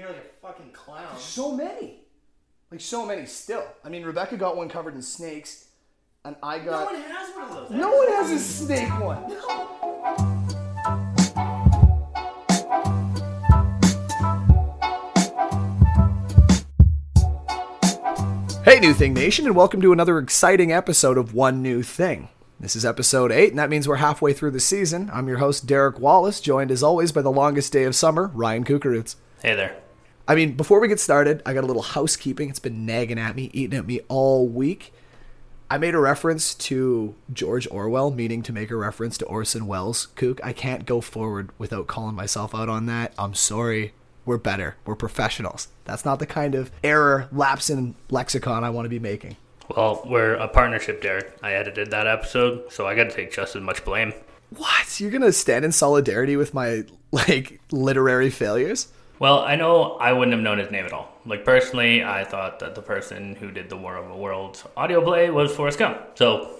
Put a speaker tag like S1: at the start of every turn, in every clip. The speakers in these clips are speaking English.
S1: here like a fucking clown.
S2: So many. Like so many still. I mean, Rebecca got one covered in snakes, and I got.
S1: No one has one of those.
S2: No one has a snake one. Hey, New Thing Nation, and welcome to another exciting episode of One New Thing. This is episode 8, and that means we're halfway through the season. I'm your host, Derek Wallace, joined as always by the longest day of summer, Ryan Kukaroots.
S1: Hey there.
S2: I mean, before we get started, I got a little housekeeping. It's been nagging at me, eating at me all week. I made a reference to George Orwell, meaning to make a reference to Orson Welles. Kook, I can't go forward without calling myself out on that. I'm sorry. We're better. We're professionals. That's not the kind of error, lapse in lexicon I want to be making.
S3: Well, we're a partnership, Derek. I edited that episode, so I got to take just as much blame.
S2: What? You're going to stand in solidarity with my, like, literary failures?
S3: Well, I know I wouldn't have known his name at all. Like, personally, I thought that the person who did the War of the Worlds audio play was Forrest Gump. So,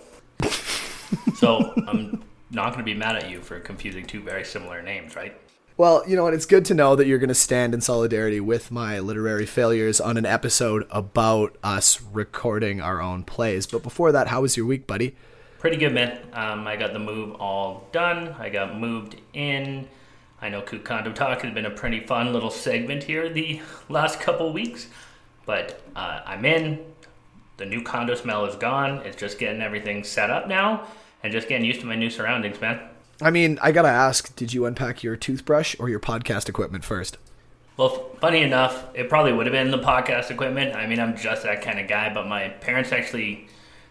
S3: so I'm not going to be mad at you for confusing two very similar names, right?
S2: Well, you know what? It's good to know that you're going to stand in solidarity with my literary failures on an episode about us recording our own plays. But before that, how was your week, buddy?
S3: Pretty good, man. Um, I got the move all done. I got moved in. I know Kook Condo Talk has been a pretty fun little segment here the last couple weeks, but uh, I'm in. The new condo smell is gone. It's just getting everything set up now and just getting used to my new surroundings, man.
S2: I mean, I got to ask did you unpack your toothbrush or your podcast equipment first?
S3: Well, funny enough, it probably would have been the podcast equipment. I mean, I'm just that kind of guy, but my parents actually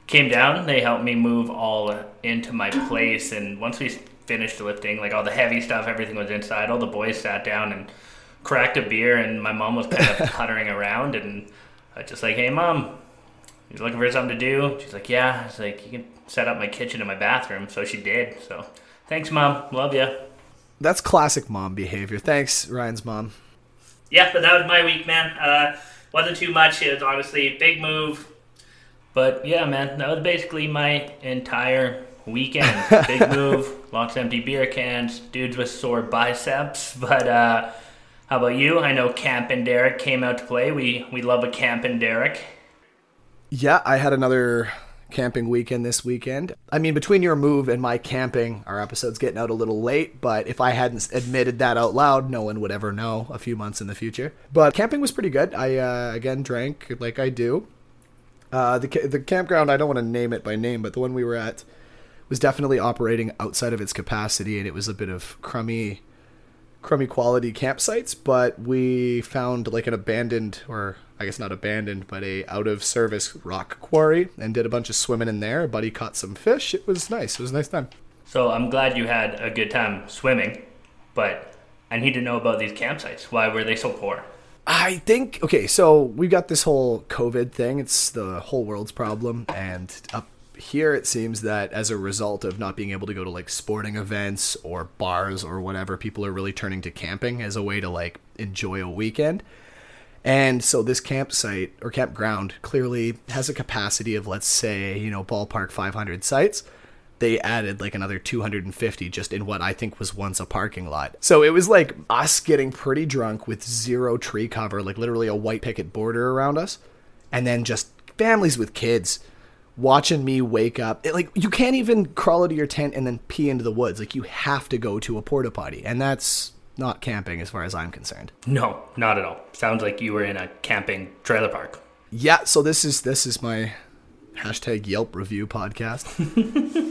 S3: came down. They helped me move all into my place, and once we finished lifting, like all the heavy stuff, everything was inside. All the boys sat down and cracked a beer, and my mom was kind of puttering around, and I was just like, "Hey, mom, you looking for something to do?" She's like, "Yeah." It's like you can set up my kitchen and my bathroom, so she did. So, thanks, mom. Love you.
S2: That's classic mom behavior. Thanks, Ryan's mom.
S3: yeah, but that was my week, man. Uh, wasn't too much. It was honestly a big move. But yeah, man, that was basically my entire weekend. big move, lots of empty beer cans, dudes with sore biceps. But uh, how about you? I know Camp and Derek came out to play. We we love a Camp and Derek.
S2: Yeah, I had another camping weekend this weekend. I mean, between your move and my camping, our episode's getting out a little late, but if I hadn't admitted that out loud, no one would ever know a few months in the future. But camping was pretty good. I, uh, again, drank like I do. Uh, the, the campground, I don't want to name it by name, but the one we were at was definitely operating outside of its capacity, and it was a bit of crummy crummy quality campsites, but we found like an abandoned or I guess not abandoned, but a out of service rock quarry and did a bunch of swimming in there. Buddy caught some fish. It was nice. It was a nice time.
S3: So I'm glad you had a good time swimming, but I need to know about these campsites. Why were they so poor?
S2: I think okay, so we've got this whole COVID thing. It's the whole world's problem, and up here it seems that as a result of not being able to go to like sporting events or bars or whatever, people are really turning to camping as a way to like enjoy a weekend. And so this campsite or campground clearly has a capacity of let's say, you know, ballpark 500 sites. They added like another 250 just in what I think was once a parking lot. So it was like us getting pretty drunk with zero tree cover, like literally a white picket border around us, and then just families with kids watching me wake up. It, like you can't even crawl out of your tent and then pee into the woods. Like you have to go to a porta potty, and that's not camping as far as I'm concerned.
S3: No, not at all. Sounds like you were in a camping trailer park.
S2: Yeah, so this is this is my hashtag Yelp review podcast.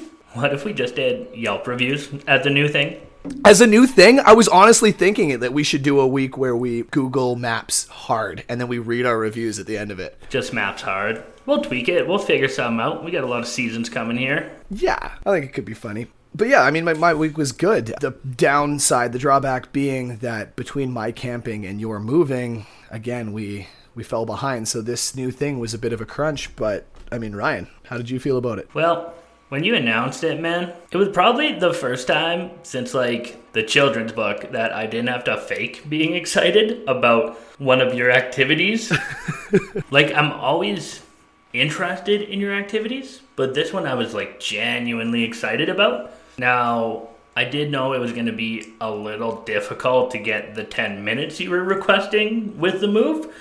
S3: What if we just did Yelp reviews as a new thing?
S2: As a new thing, I was honestly thinking that we should do a week where we Google Maps hard and then we read our reviews at the end of it.
S3: Just maps hard. We'll tweak it. We'll figure something out. We got a lot of seasons coming here.
S2: Yeah, I think it could be funny. But yeah, I mean, my, my week was good. The downside, the drawback being that between my camping and your moving, again, we we fell behind. So this new thing was a bit of a crunch. But I mean, Ryan, how did you feel about it?
S3: Well, when you announced it, man, it was probably the first time since like the children's book that I didn't have to fake being excited about one of your activities. like I'm always interested in your activities, but this one I was like genuinely excited about. Now, I did know it was going to be a little difficult to get the 10 minutes you were requesting with the move,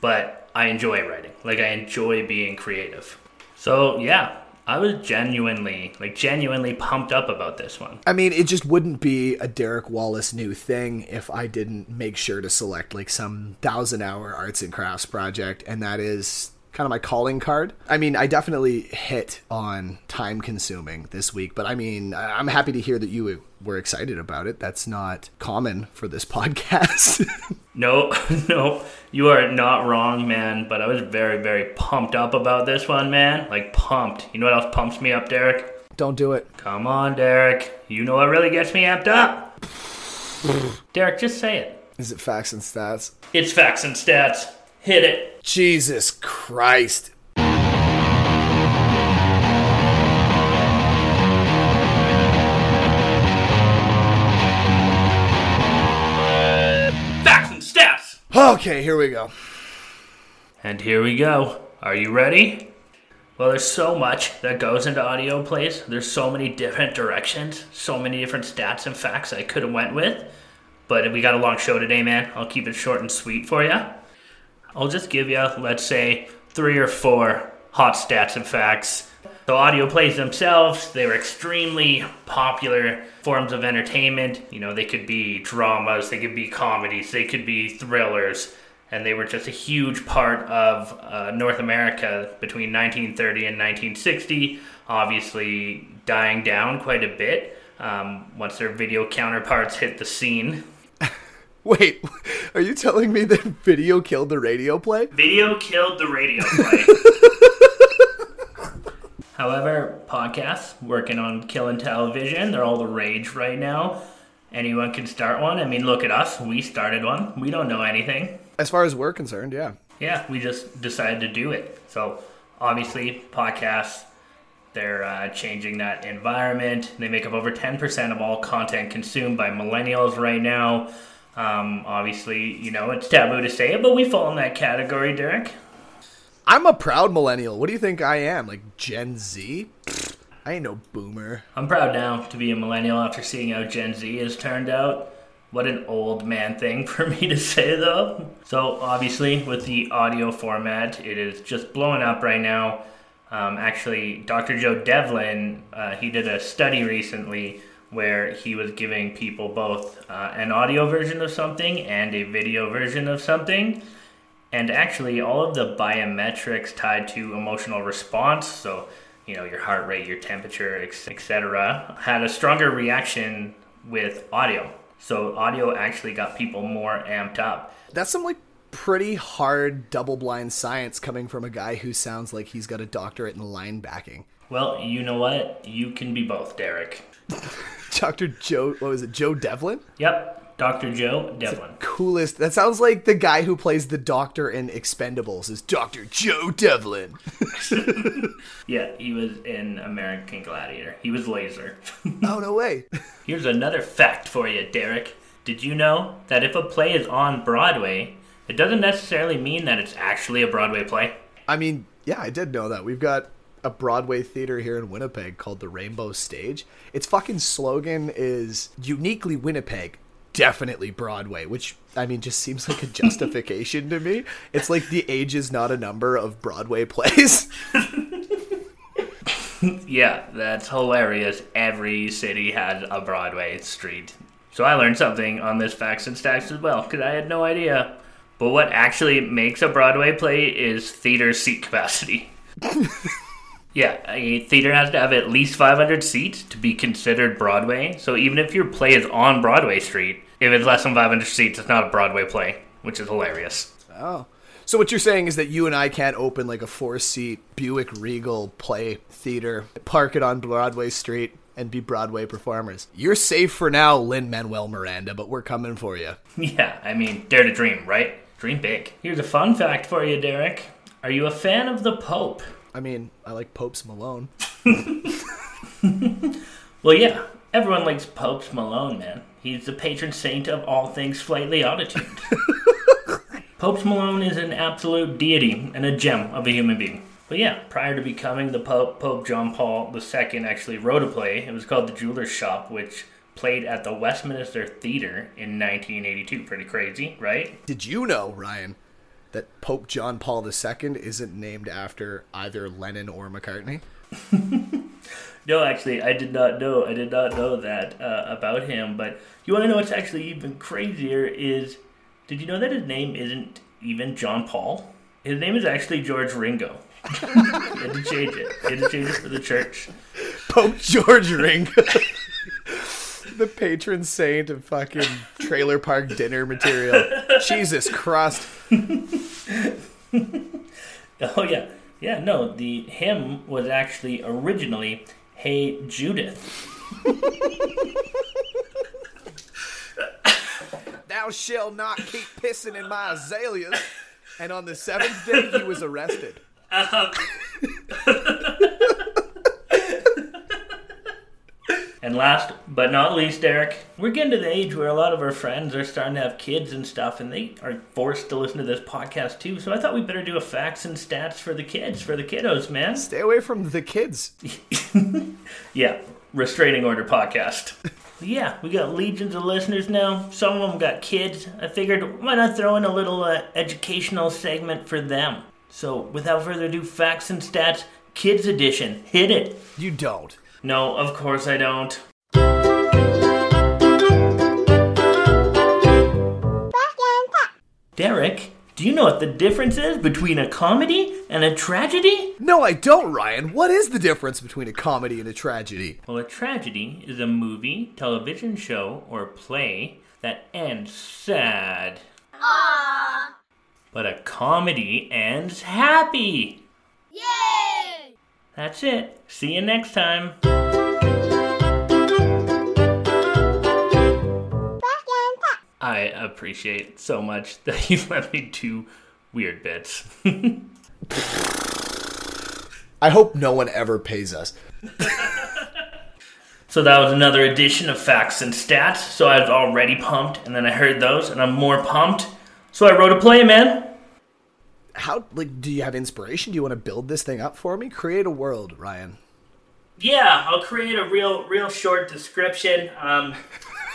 S3: but I enjoy writing. Like, I enjoy being creative. So, yeah, I was genuinely, like, genuinely pumped up about this one.
S2: I mean, it just wouldn't be a Derek Wallace new thing if I didn't make sure to select like some thousand hour arts and crafts project, and that is kind of my calling card. I mean, I definitely hit on time consuming this week, but I mean, I'm happy to hear that you were excited about it. That's not common for this podcast.
S3: No, no, you are not wrong, man. But I was very, very pumped up about this one, man. Like, pumped. You know what else pumps me up, Derek?
S2: Don't do it.
S3: Come on, Derek. You know what really gets me amped up? Derek, just say it.
S2: Is it facts and stats?
S3: It's facts and stats. Hit it.
S2: Jesus Christ. Okay, here we go.
S3: And here we go. Are you ready? Well, there's so much that goes into audio plays. There's so many different directions, so many different stats and facts I could have went with. But we got a long show today, man. I'll keep it short and sweet for you. I'll just give you, let's say, three or four hot stats and facts. The audio plays themselves, they were extremely popular forms of entertainment. You know, they could be dramas, they could be comedies, they could be thrillers, and they were just a huge part of uh, North America between 1930 and 1960. Obviously, dying down quite a bit um, once their video counterparts hit the scene.
S2: Wait, are you telling me that video killed the radio play?
S3: Video killed the radio play. However, podcasts working on killing television, they're all the rage right now. Anyone can start one. I mean, look at us. We started one. We don't know anything.
S2: As far as we're concerned, yeah.
S3: Yeah, we just decided to do it. So, obviously, podcasts, they're uh, changing that environment. They make up over 10% of all content consumed by millennials right now. Um, obviously, you know, it's taboo to say it, but we fall in that category, Derek.
S2: I'm a proud millennial. What do you think I am? Like Gen Z? I ain't no boomer.
S3: I'm proud now to be a millennial after seeing how Gen Z has turned out. What an old man thing for me to say, though. So, obviously, with the audio format, it is just blowing up right now. Um, actually, Dr. Joe Devlin, uh, he did a study recently where he was giving people both uh, an audio version of something and a video version of something. And actually, all of the biometrics tied to emotional response, so you know your heart rate, your temperature, etc., had a stronger reaction with audio. So audio actually got people more amped up.
S2: That's some like pretty hard double blind science coming from a guy who sounds like he's got a doctorate in linebacking.
S3: Well, you know what? You can be both, Derek.
S2: Dr. Joe, what was it? Joe Devlin?
S3: Yep, Dr. Joe Devlin.
S2: Coolest. That sounds like the guy who plays the doctor in Expendables is Dr. Joe Devlin.
S3: Yeah, he was in American Gladiator. He was Laser.
S2: oh, no way.
S3: Here's another fact for you, Derek. Did you know that if a play is on Broadway, it doesn't necessarily mean that it's actually a Broadway play?
S2: I mean, yeah, I did know that. We've got a Broadway theater here in Winnipeg called the Rainbow Stage. Its fucking slogan is uniquely Winnipeg, definitely Broadway, which I mean just seems like a justification to me. It's like the age is not a number of Broadway plays.
S3: Yeah, that's hilarious. Every city has a Broadway street. So I learned something on this Facts and Stacks as well, because I had no idea. But what actually makes a Broadway play is theater seat capacity. yeah, a theater has to have at least 500 seats to be considered Broadway. So even if your play is on Broadway Street, if it's less than 500 seats, it's not a Broadway play, which is hilarious.
S2: Oh. So what you're saying is that you and I can't open like a four-seat Buick Regal play theater, park it on Broadway Street, and be Broadway performers. You're safe for now, Lin Manuel Miranda, but we're coming for you.
S3: Yeah, I mean, dare to dream, right? Dream big. Here's a fun fact for you, Derek. Are you a fan of the Pope?
S2: I mean, I like Pope's Malone.
S3: Well, yeah, everyone likes Pope's Malone, man. He's the patron saint of all things slightly attitude. Pope's Malone is an absolute deity and a gem of a human being. But yeah, prior to becoming the Pope, Pope John Paul II actually wrote a play. It was called The Jeweler's Shop, which played at the Westminster Theatre in 1982. Pretty crazy, right?
S2: Did you know, Ryan, that Pope John Paul II isn't named after either Lennon or McCartney?
S3: No, actually, I did not know. I did not know that uh, about him. But you want to know what's actually even crazier is, did you know that his name isn't even John Paul? His name is actually George Ringo. he had to change it. He had to change it for the church.
S2: Pope George Ringo. the patron saint of fucking trailer park dinner material. Jesus Christ.
S3: Oh yeah, yeah. No, the hymn was actually originally "Hey Judith."
S2: Thou shalt not keep pissing in my azaleas. And on the seventh day, he was arrested.
S3: Um, And last but not least, Derek, we're getting to the age where a lot of our friends are starting to have kids and stuff, and they are forced to listen to this podcast too. So I thought we'd better do a facts and stats for the kids, for the kiddos, man.
S2: Stay away from the kids.
S3: Yeah, restraining order podcast. yeah, we got legions of listeners now. Some of them got kids. I figured why not throw in a little uh, educational segment for them. So without further ado, facts and stats, kids edition. Hit it.
S2: You don't.
S3: No, of course I don't. Derek, do you know what the difference is between a comedy and a tragedy?
S2: No, I don't, Ryan. What is the difference between a comedy and a tragedy?
S3: Well, a tragedy is a movie, television show, or play that ends sad. But a comedy ends happy.
S4: Yay!
S3: That's it. See you next time. I appreciate so much that you let me do weird bits.
S2: I hope no one ever pays us.
S3: so that was another edition of Facts and Stats. So I was already pumped, and then I heard those, and I'm more pumped. So I wrote a play, man.
S2: How, like, do you have inspiration? Do you want to build this thing up for me? Create a world, Ryan.
S3: Yeah, I'll create a real, real short description. Um,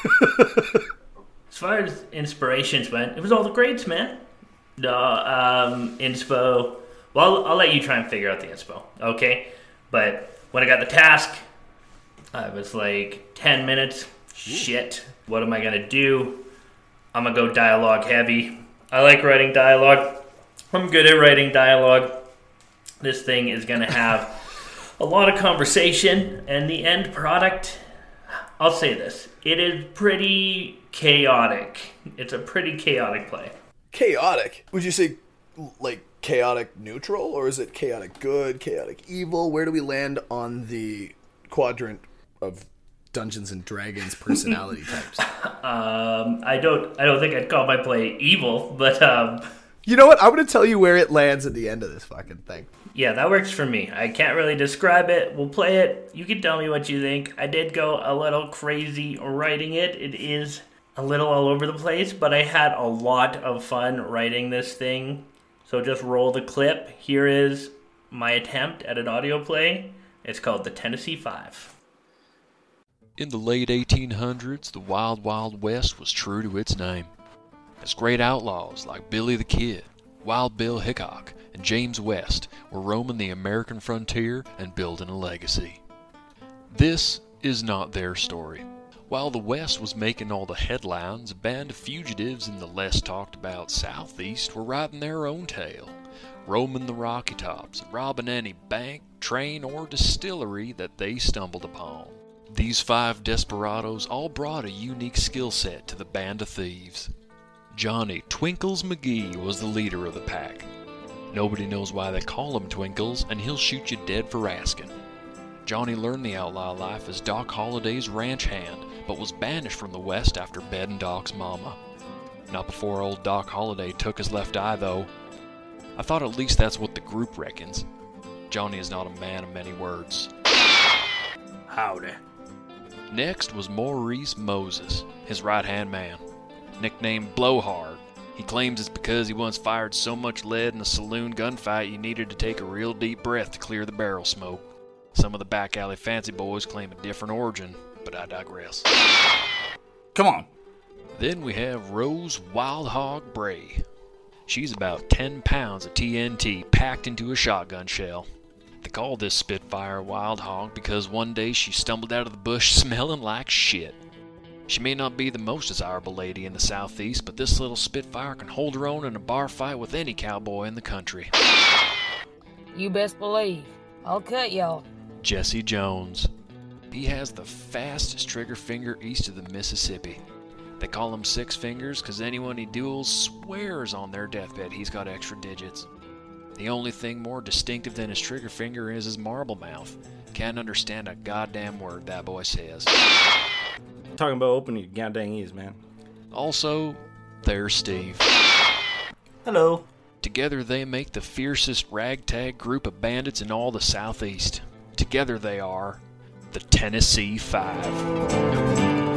S3: as far as inspirations went, it was all the greats, man. No, um, inspo. Well, I'll, I'll let you try and figure out the inspo, okay? But when I got the task, I was like, 10 minutes. Shit, what am I gonna do? I'm gonna go dialogue heavy. I like writing dialogue. I'm good at writing dialogue. This thing is gonna have a lot of conversation, and the end product, I'll say this it is pretty chaotic. It's a pretty chaotic play.
S2: Chaotic. Would you say, like, chaotic neutral, or is it chaotic good, chaotic evil? Where do we land on the quadrant of Dungeons and Dragons personality types?
S3: Um, I don't, I don't think I'd call my play evil, but um,
S2: You know what? I'm going to tell you where it lands at the end of this fucking thing.
S3: yeah, that works for me. I can't really describe it. We'll play it. You can tell me what you think. I did go a little crazy writing it. It is a little all over the place, but I had a lot of fun writing this thing. So just roll the clip. Here is my attempt at an audio play. It's called The Tennessee Five.
S5: In the late 1800s, the Wild Wild West was true to its name. As great outlaws like Billy the Kid, Wild Bill Hickok, and James West were roaming the American frontier and building a legacy. This is not their story. While the West was making all the headlines, a band of fugitives in the less talked about Southeast were writing their own tale, roaming the Rocky Tops, robbing any bank, train, or distillery that they stumbled upon. These five desperados all brought a unique skill set to the band of thieves. Johnny Twinkles McGee was the leader of the pack. Nobody knows why they call him Twinkles, and he'll shoot you dead for asking. Johnny learned the outlaw life as Doc Holliday's ranch hand, but was banished from the West after bedding Doc's mama. Not before old Doc Holliday took his left eye, though. I thought at least that's what the group reckons. Johnny is not a man of many words.
S3: Howdy.
S5: Next was Maurice Moses, his right hand man. Nicknamed Blowhard. He claims it's because he once fired so much lead in a saloon gunfight you needed to take a real deep breath to clear the barrel smoke. Some of the back alley fancy boys claim a different origin, but I digress.
S6: Come on.
S5: Then we have Rose Wild Hog Bray. She's about 10 pounds of TNT packed into a shotgun shell. They call this Spitfire Wild Hog because one day she stumbled out of the bush smelling like shit. She may not be the most desirable lady in the southeast, but this little Spitfire can hold her own in a bar fight with any cowboy in the country.
S7: You best believe. I'll cut y'all.
S5: Jesse Jones. He has the fastest trigger finger east of the Mississippi. They call him Six Fingers because anyone he duels swears on their deathbed he's got extra digits. The only thing more distinctive than his trigger finger is his marble mouth. Can't understand a goddamn word that boy says.
S8: Talking about opening your goddamn ears, man.
S5: Also, there's Steve.
S1: Hello.
S5: Together they make the fiercest ragtag group of bandits in all the Southeast. Together they are the Tennessee Five.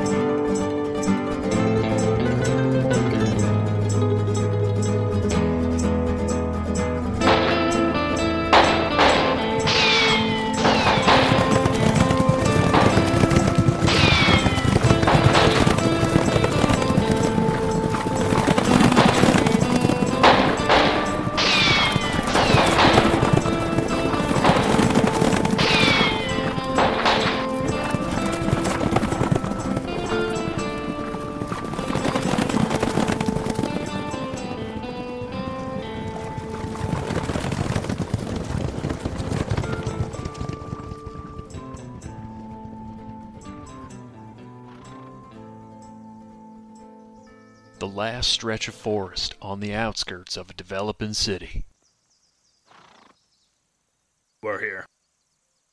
S5: The last stretch of forest on the outskirts of a developing city.
S3: We're here.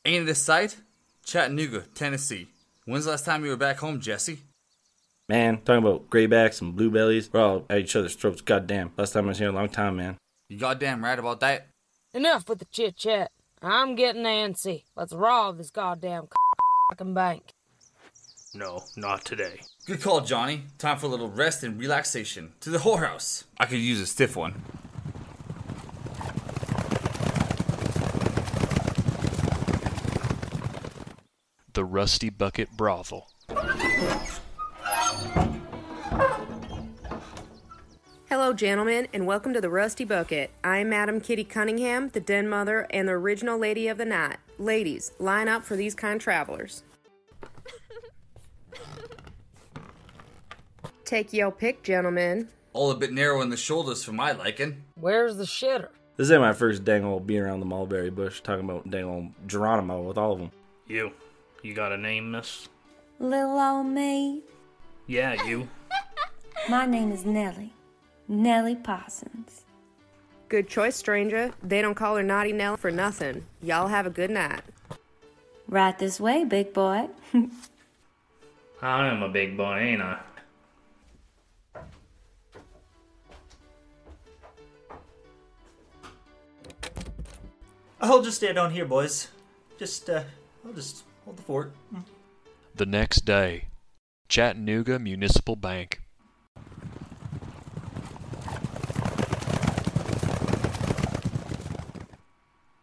S6: Ain't it a sight? Chattanooga, Tennessee. When's the last time you were back home, Jesse?
S8: Man, talking about graybacks and bluebellies. We're all at each other's throats. Goddamn. Last time I was here a long time, man.
S6: You goddamn right about that.
S7: Enough with the chit chat. I'm getting antsy. Let's rob this goddamn fucking bank.
S3: No, not today.
S6: Good call, Johnny. Time for a little rest and relaxation. To the whorehouse. I could use a stiff one.
S5: The Rusty Bucket Brothel.
S9: Hello, gentlemen, and welcome to the Rusty Bucket. I'm Madam Kitty Cunningham, the den mother and the original lady of the night. Ladies, line up for these kind travelers. Take your pick, gentlemen.
S6: All a bit narrow in the shoulders for my liking.
S7: Where's the shitter?
S8: This ain't my first dang old being around the mulberry bush talking about dang old Geronimo with all of them.
S3: You. You got a name, miss?
S10: Little old me.
S3: Yeah, you.
S10: My name is Nellie. Nellie Parsons.
S9: Good choice, stranger. They don't call her Naughty Nell for nothing. Y'all have a good night.
S10: Right this way, big boy.
S3: I am a big boy, ain't I?
S1: I'll just stay down here, boys. Just, uh, I'll just hold the fort.
S5: The next day, Chattanooga Municipal Bank.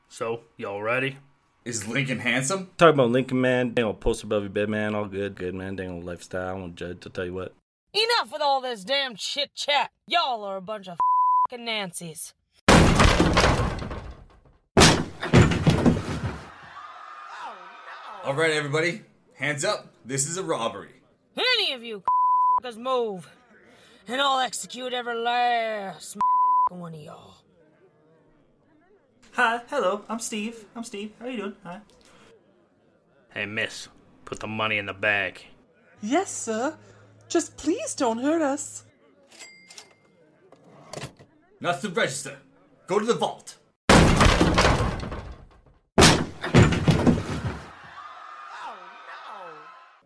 S3: So, y'all ready?
S6: Is Lincoln handsome?
S8: Talking about Lincoln, man. Dang old poster above your bed, man. All good, good, man. Dang old lifestyle. I won't judge. To tell you what.
S7: Enough with all this damn chit chat. Y'all are a bunch of fucking Nancy's.
S6: Alright, everybody. Hands up. This is a robbery.
S7: Any of you fuckers move, and I'll execute every last one of y'all.
S1: Hi, hello. I'm Steve. I'm Steve. How you doing? Hi.
S3: Hey, miss, put the money in the bag.
S11: Yes, sir. Just please don't hurt us.
S6: Not to register. Go to the vault.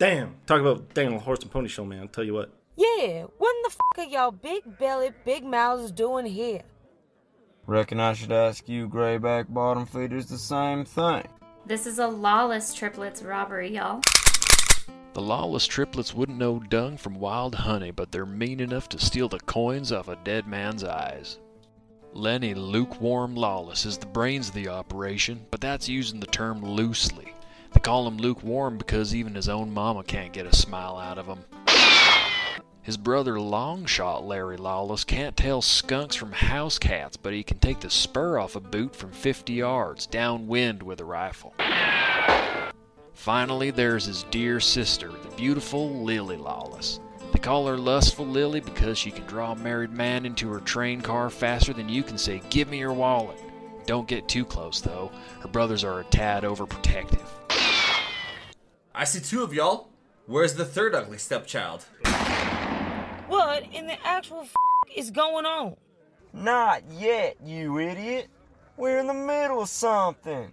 S8: Damn. Talk about dang old horse and pony show, man. I'll tell you what.
S7: Yeah, what in the fuck are y'all big belly, big mouths doing here?
S12: Reckon I should ask you grayback bottom feeders the same thing.
S13: This is a lawless triplets robbery, y'all.
S5: The lawless triplets wouldn't know dung from wild honey, but they're mean enough to steal the coins off a dead man's eyes. Lenny Lukewarm Lawless is the brains of the operation, but that's using the term loosely. Call him lukewarm because even his own mama can't get a smile out of him. His brother Longshot Larry Lawless can't tell skunks from house cats, but he can take the spur off a boot from 50 yards downwind with a rifle. Finally, there's his dear sister, the beautiful Lily Lawless. They call her Lustful Lily because she can draw a married man into her train car faster than you can say, Give me your wallet. Don't get too close, though. Her brothers are a tad overprotective.
S6: I see two of y'all. Where's the third ugly stepchild?
S7: What in the actual f- is going on?
S12: Not yet, you idiot. We're in the middle of something.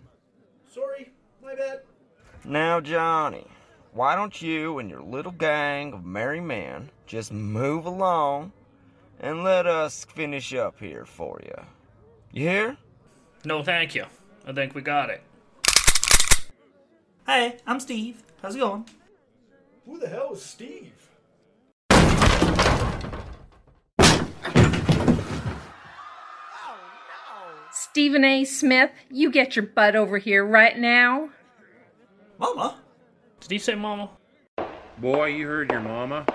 S1: Sorry, my bad.
S12: Now, Johnny, why don't you and your little gang of merry men just move along and let us finish up here for you? You hear?
S3: No, thank you. I think we got it.
S1: Hey, I'm Steve. How's it going?
S2: Who the hell is Steve?
S14: Stephen A. Smith, you get your butt over here right now.
S1: Mama?
S3: Did he say mama?
S8: Boy, you heard your mama.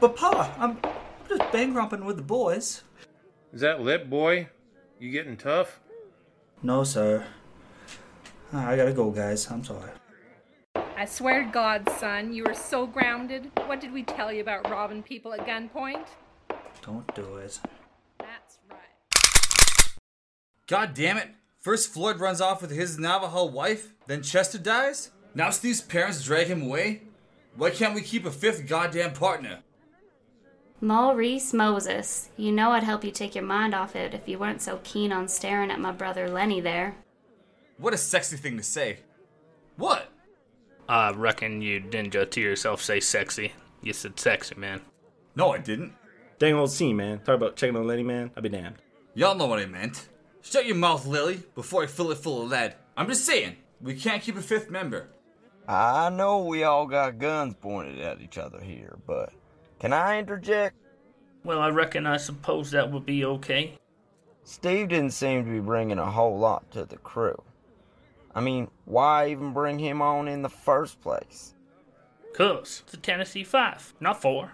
S1: But Pa, I'm, I'm just bang romping with the boys.
S8: Is that lip, boy? You getting tough?
S1: No, sir. I gotta go, guys. I'm sorry.
S14: I swear to God, son, you are so grounded. What did we tell you about robbing people at gunpoint?
S1: Don't do it.
S14: That's right.
S6: God damn it. First Floyd runs off with his Navajo wife, then Chester dies? Now Steve's parents drag him away? Why can't we keep a fifth goddamn partner?
S13: Maurice Moses, you know I'd help you take your mind off it if you weren't so keen on staring at my brother Lenny there.
S6: What a sexy thing to say. What?
S3: I reckon you didn't just to yourself say sexy. You said sexy, man.
S6: No, I didn't.
S8: Dang old scene, man. Talk about checking on Lenny, man. I'll be damned.
S6: Y'all know what I meant. Shut your mouth, Lily, before I fill it full of lead. I'm just saying, we can't keep a fifth member.
S12: I know we all got guns pointed at each other here, but can I interject?
S3: Well, I reckon I suppose that would be okay.
S12: Steve didn't seem to be bringing a whole lot to the crew. I mean, why even bring him on in the first place?
S3: Cuz, it's a Tennessee 5, not 4.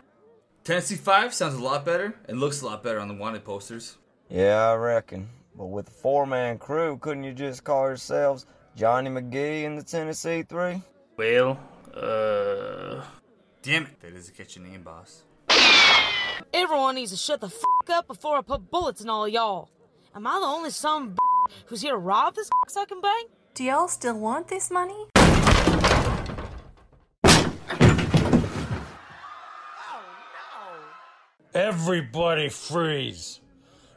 S6: Tennessee 5 sounds a lot better and looks a lot better on the wanted posters.
S12: Yeah, I reckon. But with a four man crew, couldn't you just call yourselves Johnny McGee and the Tennessee Three?
S3: Well, uh.
S6: Damn it, that doesn't catch your name, boss.
S7: Everyone needs to shut the f up before I put bullets in all of y'all. Am I the only son of a who's here to rob this sucking bank?
S10: Do y'all still want this money?
S15: Everybody freeze.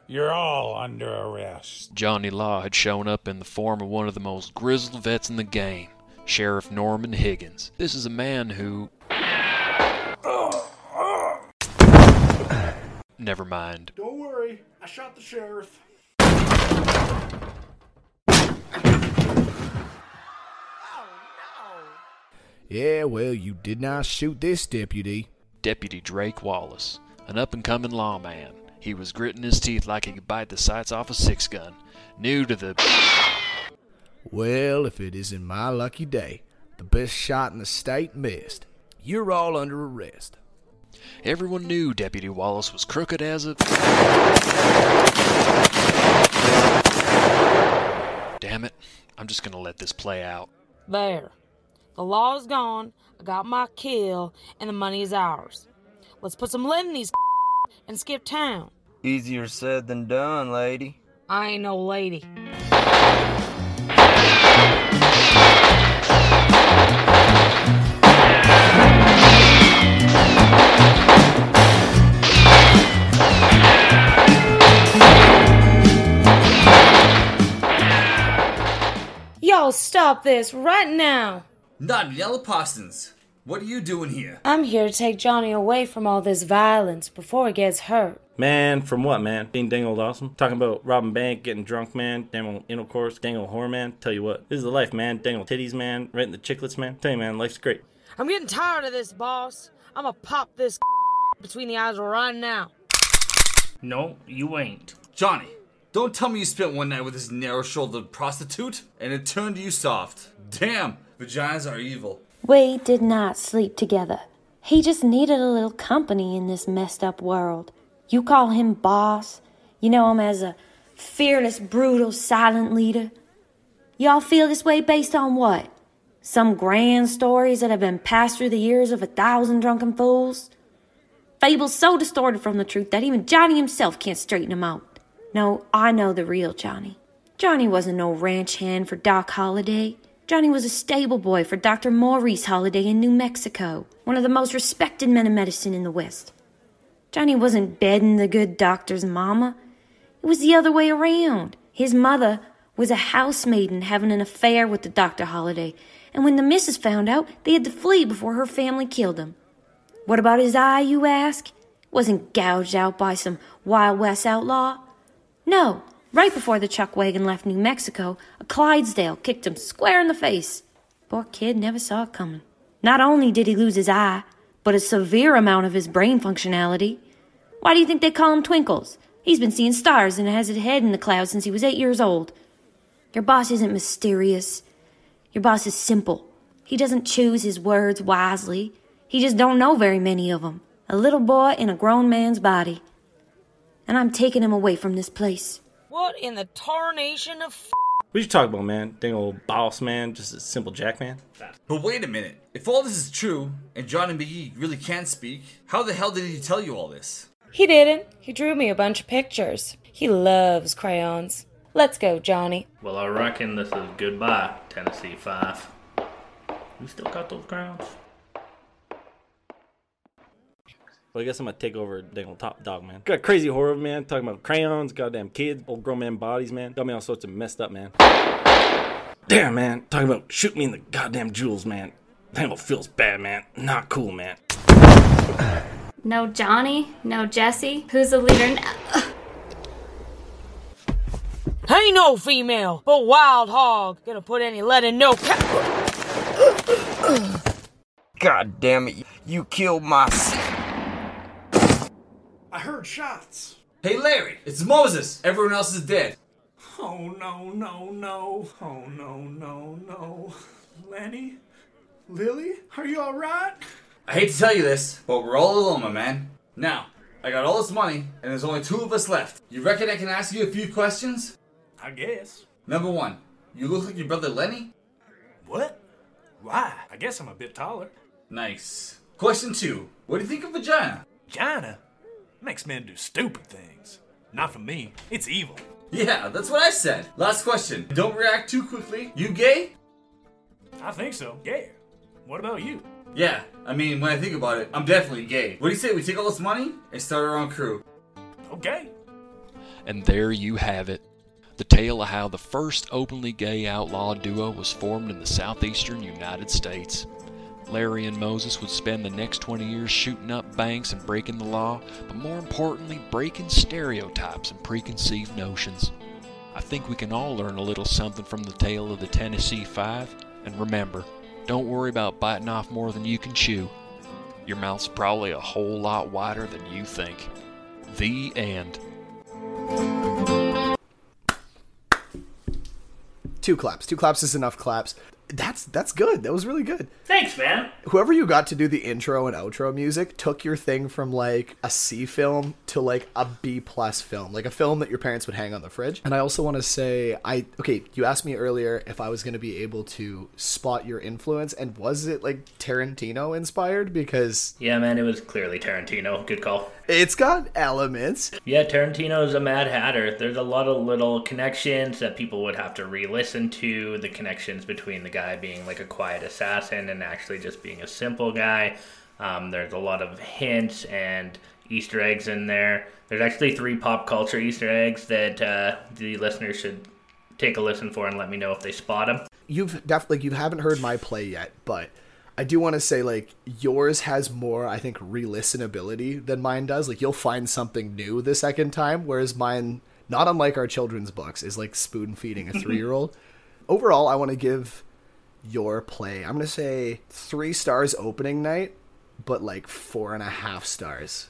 S15: You're all under arrest.
S5: Johnny Law had shown up in the form of one of the most grizzled vets in the game, Sheriff Norman Higgins. This is a man who. Never mind.
S2: Don't worry, I shot the sheriff. Yeah, well, you did not shoot this deputy.
S5: Deputy Drake Wallace, an up and coming lawman. He was gritting his teeth like he could bite the sights off a six gun. New to the.
S2: Well, if it isn't my lucky day, the best shot in the state missed. You're all under arrest.
S5: Everyone knew Deputy Wallace was crooked as a. Damn it. I'm just gonna let this play out.
S7: There. The law is gone, I got my kill, and the money is ours. Let's put some lead in these and skip town.
S12: Easier said than done, lady.
S7: I ain't no lady. Y'all stop this right now.
S6: Not Yellow Parsons. What are you doing here?
S7: I'm here to take Johnny away from all this violence before he gets hurt.
S8: Man, from what, man? Being dang old awesome? Talking about robbing bank, getting drunk, man. Dang old intercourse, dang old whore, man. Tell you what, this is the life, man. Dang old titties, man. Renting the chicklets, man. Tell you, man, life's great.
S7: I'm getting tired of this, boss. I'ma pop this between the eyes right now.
S3: No, you ain't.
S6: Johnny, don't tell me you spent one night with this narrow shouldered prostitute and it turned you soft. Damn, Vaginas are evil.
S10: We did not sleep together. He just needed a little company in this messed up world. You call him boss. You know him as a fearless, brutal, silent leader. Y'all feel this way based on what? Some grand stories that have been passed through the ears of a thousand drunken fools? Fables so distorted from the truth that even Johnny himself can't straighten them out. No, I know the real Johnny. Johnny wasn't no ranch hand for Doc Holliday. Johnny was a stable boy for Dr. Maurice Holliday in New Mexico, one of the most respected men of medicine in the West. Johnny wasn't bedding the good doctor's mama. It was the other way around. His mother was a housemaiden having an affair with the Dr. Holliday, and when the missus found out, they had to flee before her family killed him. What about his eye, you ask? Wasn't gouged out by some Wild West outlaw? No, right before the chuck wagon left New Mexico, a Clydesdale kicked him square in the face. Poor kid never saw it coming. Not only did he lose his eye, but a severe amount of his brain functionality. Why do you think they call him Twinkles? He's been seeing stars and has his head in the clouds since he was eight years old. Your boss isn't mysterious. Your boss is simple. He doesn't choose his words wisely. He just don't know very many of 'em. A little boy in a grown man's body. And I'm taking him away from this place.
S7: What in the tarnation of f-
S8: What you talking about, man? Dang old boss, man. Just a simple jack, man.
S6: But wait a minute. If all this is true, and Johnny McGee really can't speak, how the hell did he tell you all this?
S7: He didn't. He drew me a bunch of pictures. He loves crayons. Let's go, Johnny.
S3: Well, I reckon this is goodbye, Tennessee Five. You still got those crowns?
S8: Well, I guess I'm gonna take over dang old top dog, man. Got crazy horror, man. Talking about crayons, goddamn kids, old grown man bodies, man. Got me all sorts of messed up, man. Damn, man. Talking about shoot me in the goddamn jewels, man. Dang old feels bad, man. Not cool, man.
S13: No Johnny? No Jesse? Who's the leader now?
S7: Ain't no female, but wild hog gonna put any lead in no cow.
S12: God damn it, you killed my.
S16: I heard shots.
S6: Hey Larry, it's Moses. Everyone else is dead.
S16: Oh no, no, no. Oh no, no, no. Lenny? Lily? Are you alright?
S6: I hate to tell you this, but we're all alone, my man. Now, I got all this money, and there's only two of us left. You reckon I can ask you a few questions?
S16: I guess.
S6: Number one, you look like your brother Lenny?
S16: What? Why? I guess I'm a bit taller.
S6: Nice. Question two, what do you think of vagina?
S16: Vagina? Makes men do stupid things. Not for me. It's evil.
S6: Yeah, that's what I said. Last question. Don't react too quickly. You gay?
S16: I think so. Yeah. What about you?
S6: Yeah, I mean, when I think about it, I'm definitely gay. What do you say we take all this money and start our own crew?
S16: Okay.
S5: And there you have it. The tale of how the first openly gay outlaw duo was formed in the southeastern United States. Larry and Moses would spend the next 20 years shooting up banks and breaking the law, but more importantly, breaking stereotypes and preconceived notions. I think we can all learn a little something from the tale of the Tennessee Five, and remember, don't worry about biting off more than you can chew. Your mouth's probably a whole lot wider than you think. The end.
S2: Two claps. Two claps is enough claps. That's that's good. That was really good.
S3: Thanks, man.
S2: Whoever you got to do the intro and outro music took your thing from like a C film to like a B plus film, like a film that your parents would hang on the fridge. And I also want to say, I okay, you asked me earlier if I was going to be able to spot your influence, and was it like Tarantino inspired? Because
S3: Yeah, man, it was clearly Tarantino. Good call.
S2: It's got elements.
S3: Yeah, Tarantino's a mad hatter. There's a lot of little connections that people would have to re-listen to. The connections between the guy being like a quiet assassin and actually just being a simple guy. Um, there's a lot of hints and Easter eggs in there. There's actually three pop culture Easter eggs that uh, the listeners should take a listen for and let me know if they spot them.
S2: You've definitely like, you haven't heard my play yet, but I do want to say like yours has more I think re-listenability than mine does. Like you'll find something new the second time, whereas mine, not unlike our children's books, is like spoon feeding a three year old. Overall, I want to give your play. I'm gonna say three stars opening night, but like four and a half stars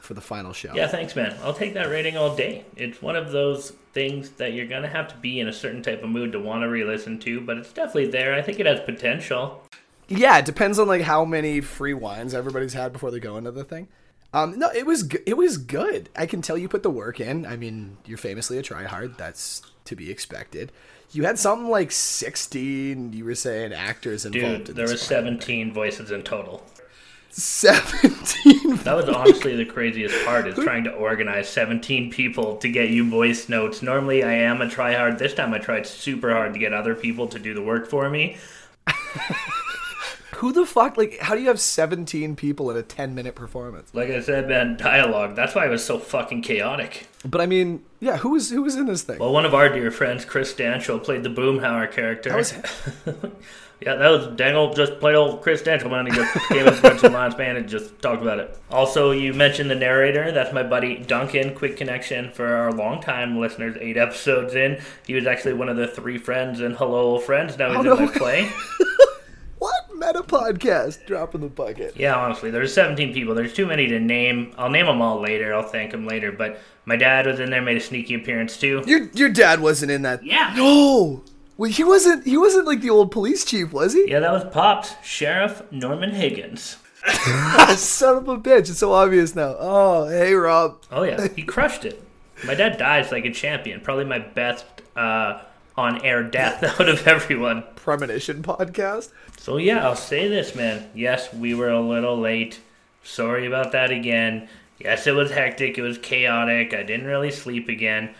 S2: for the final show.
S3: Yeah, thanks, man. I'll take that rating all day. It's one of those things that you're gonna have to be in a certain type of mood to want to re-listen to, but it's definitely there. I think it has potential.
S2: Yeah, it depends on like how many free wines everybody's had before they go into the thing. Um, no, it was g- it was good. I can tell you put the work in. I mean, you're famously a tryhard. That's to be expected. You had something like 16. You were saying actors involved.
S3: Dude,
S2: in
S3: there
S2: were
S3: was 17 voices in total.
S2: 17.
S3: That was honestly the craziest part is trying to organize 17 people to get you voice notes. Normally I am a tryhard. This time I tried super hard to get other people to do the work for me.
S2: Who the fuck? Like, how do you have 17 people in a 10 minute performance?
S3: Like I said, man, dialogue. That's why it was so fucking chaotic.
S2: But I mean, yeah, who was who was in this thing?
S3: Well, one of our dear friends, Chris Dancho, played the Boomhauer character.
S2: That was-
S3: yeah, that was Dangle just played old Chris Dancho, man. He just gave us a bunch of lines, man, and just talked about it. Also, you mentioned the narrator. That's my buddy Duncan. Quick connection for our long time listeners, eight episodes in. He was actually one of the three friends in Hello Old Friends. Now he's
S2: Oh,
S3: in
S2: no.
S3: my play.
S2: what meta podcast? Dropping the bucket.
S3: Yeah, honestly, there's 17 people. There's too many to name. I'll name them all later. I'll thank them later. But my dad was in there, made a sneaky appearance too.
S2: Your your dad wasn't in that.
S3: Yeah.
S2: No. Well, he wasn't. He wasn't like the old police chief, was he?
S3: Yeah, that was Pops, Sheriff Norman Higgins.
S2: Son of a bitch! It's so obvious now. Oh, hey, Rob.
S3: Oh yeah, he crushed it. My dad dies like a champion. Probably my best uh, on-air death out of everyone.
S2: Premonition podcast.
S3: So yeah, I'll say this, man. Yes, we were a little late. Sorry about that again. Yes, it was hectic. It was chaotic. I didn't really sleep again.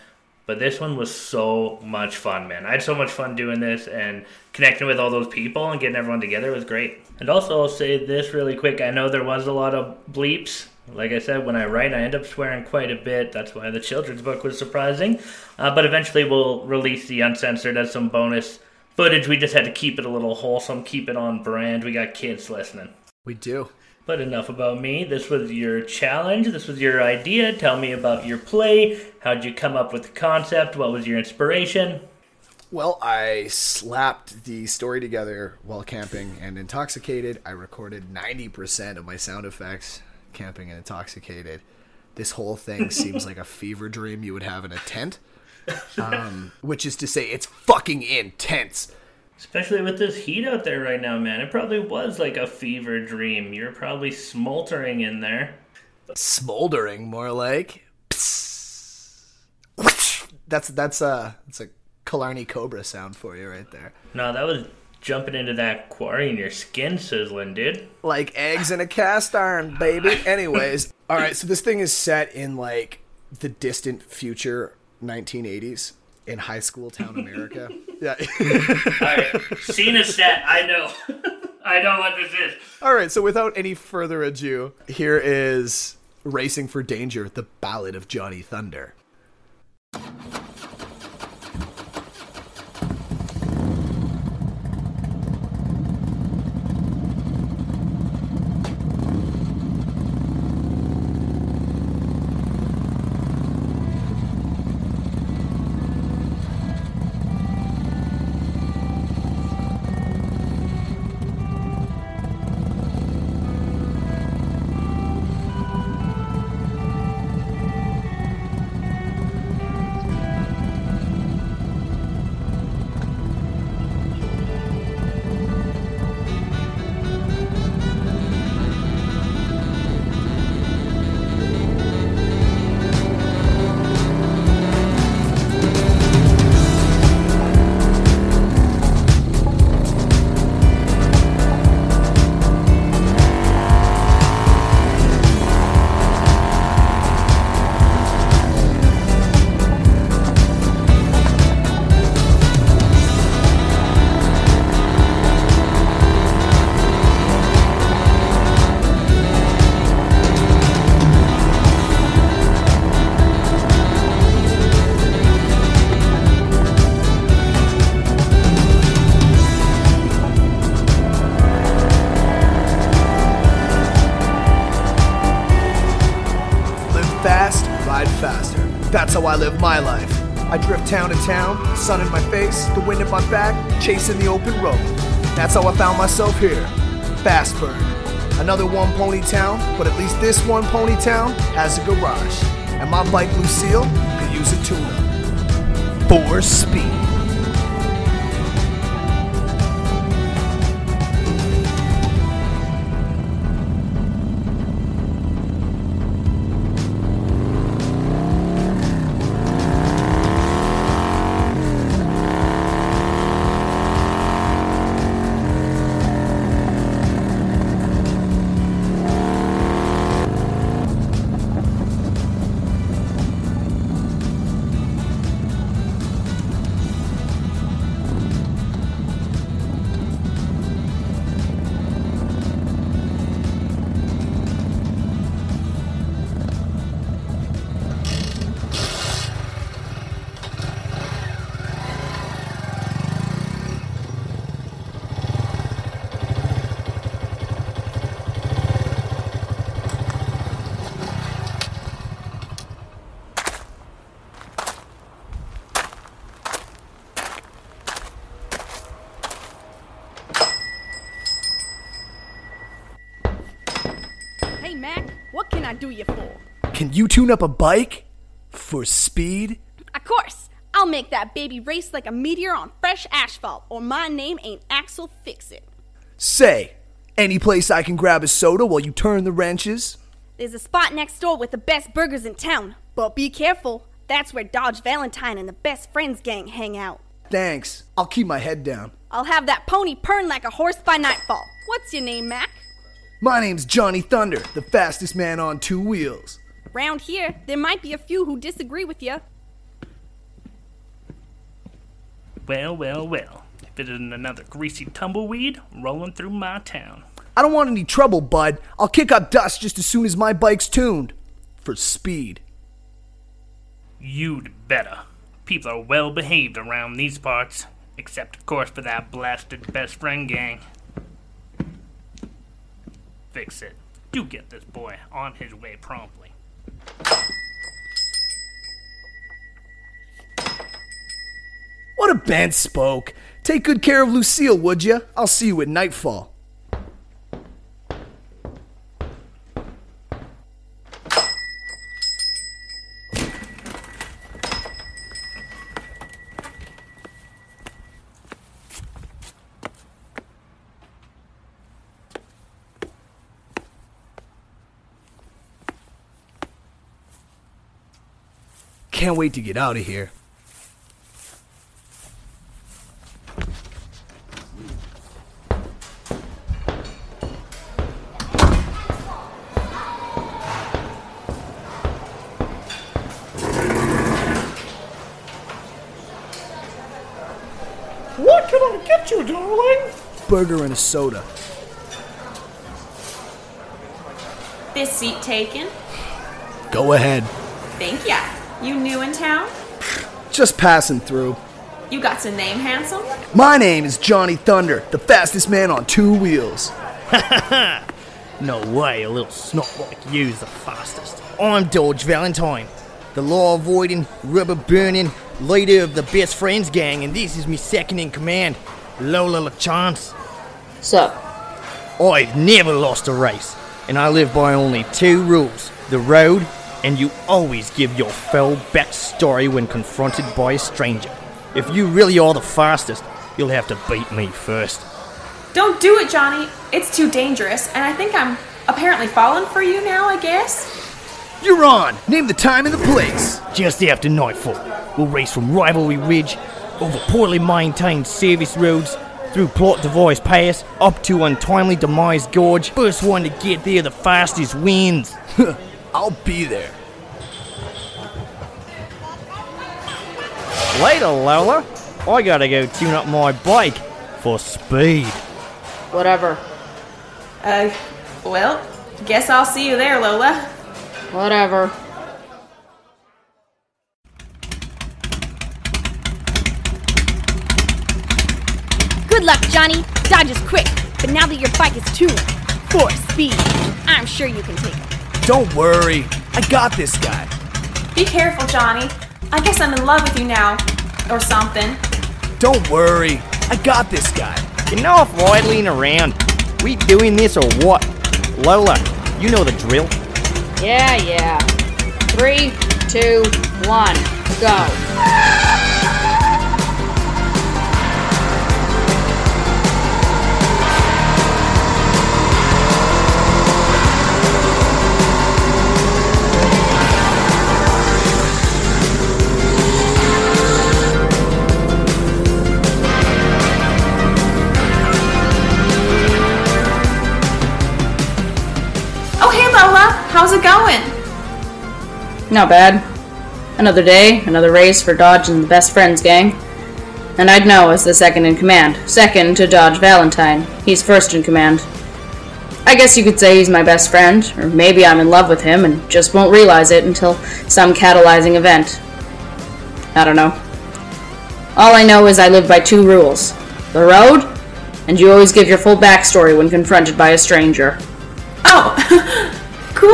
S3: But this one was so much fun, man. I had so much fun doing this and connecting with all those people and getting everyone together was great. And also, I'll say this really quick. I know there was a lot of bleeps. Like I said, when I write, I end up swearing quite a bit. That's why the children's book was surprising. Uh, but eventually, we'll release the uncensored as some bonus footage. We just had to keep it a little wholesome, keep it on brand. We got kids listening.
S2: We do.
S3: But enough about me. This was your challenge. This was your idea. Tell me about your play. How'd you come up with the concept? What was your inspiration?
S2: Well, I slapped the story together while camping and intoxicated. I recorded 90% of my sound effects camping and intoxicated. This whole thing seems like a fever dream you would have in a tent. Um, which is to say, it's fucking intense.
S3: Especially with this heat out there right now, man. It probably was like a fever dream. You're probably smoldering in there.
S2: Smoldering, more like. That's that's a that's a Killarney Cobra sound for you right there.
S3: No, that was jumping into that quarry and your skin sizzling, dude.
S2: like eggs in a cast iron, baby. Anyways, all right. So this thing is set in like the distant future, 1980s in high school town America. yeah.
S3: Alright, scene is set. I know. I know what this is.
S2: all right. So without any further ado, here is Racing for Danger: The Ballad of Johnny Thunder. I live my life. I drift town to town, sun in my face, the wind in my back, chasing the open road. That's how I found myself here. Fast Burn. Another one pony town, but at least this one pony town has a garage. And my bike Lucille could use a tune-up. For speed.
S17: Do you for?
S2: Can you tune up a bike? For speed?
S17: Of course, I'll make that baby race like a meteor on fresh asphalt, or my name ain't Axel Fix It.
S2: Say, any place I can grab a soda while you turn the wrenches?
S17: There's a spot next door with the best burgers in town, but be careful. That's where Dodge Valentine and the Best Friends gang hang out.
S2: Thanks. I'll keep my head down.
S17: I'll have that pony purring like a horse by nightfall. What's your name, Mac?
S2: My name's Johnny Thunder, the fastest man on two wheels.
S17: Round here, there might be a few who disagree with you.
S3: Well, well, well. If it isn't another greasy tumbleweed rolling through my town.
S2: I don't want any trouble, bud. I'll kick up dust just as soon as my bike's tuned. For speed.
S3: You'd better. People are well behaved around these parts. Except, of course, for that blasted best friend gang. Fix it. Do get this boy on his way promptly.
S2: What a bent spoke. Take good care of Lucille, would you? I'll see you at nightfall. Can't wait to get out of here.
S16: What can I get you, darling?
S2: Burger and a soda.
S18: This seat taken?
S2: Go ahead.
S18: Thank ya. You new in town?
S2: Just passing through.
S18: You got a name, handsome?
S2: My name is Johnny Thunder, the fastest man on two wheels.
S19: no way, a little snot like you's the fastest. I'm Dodge Valentine, the law avoiding, rubber burning leader of the Best Friends gang, and this is me second in command, Lola LaChance.
S20: Sup?
S19: I've never lost a race, and I live by only two rules the road, and you always give your full backstory when confronted by a stranger. If you really are the fastest, you'll have to beat me first.
S18: Don't do it, Johnny. It's too dangerous, and I think I'm apparently falling for you now, I guess.
S2: You're on! Name the time and the place!
S19: Just after nightfall, we'll race from Rivalry Ridge, over poorly maintained service roads, through Plot Device Pass, up to Untimely Demise Gorge. First one to get there the fastest wins.
S2: I'll be there.
S19: Later, Lola. I gotta go tune up my bike for speed.
S20: Whatever.
S18: Uh, well, guess I'll see you there, Lola.
S20: Whatever.
S17: Good luck, Johnny. Dodge is quick, but now that your bike is tuned for speed, I'm sure you can take it.
S2: Don't worry. I got this guy.
S18: Be careful, Johnny. I guess I'm in love with you now. Or something.
S2: Don't worry. I got this guy.
S19: Get off idling around. We doing this or what? Lola, you know the drill.
S20: Yeah, yeah. Three, two, one, go.
S18: How's it going?
S20: Not bad. Another day, another race for Dodge and the Best Friends gang. And I'd know as the second in command. Second to Dodge Valentine. He's first in command. I guess you could say he's my best friend, or maybe I'm in love with him and just won't realize it until some catalyzing event. I don't know. All I know is I live by two rules the road, and you always give your full backstory when confronted by a stranger.
S18: Oh, cool.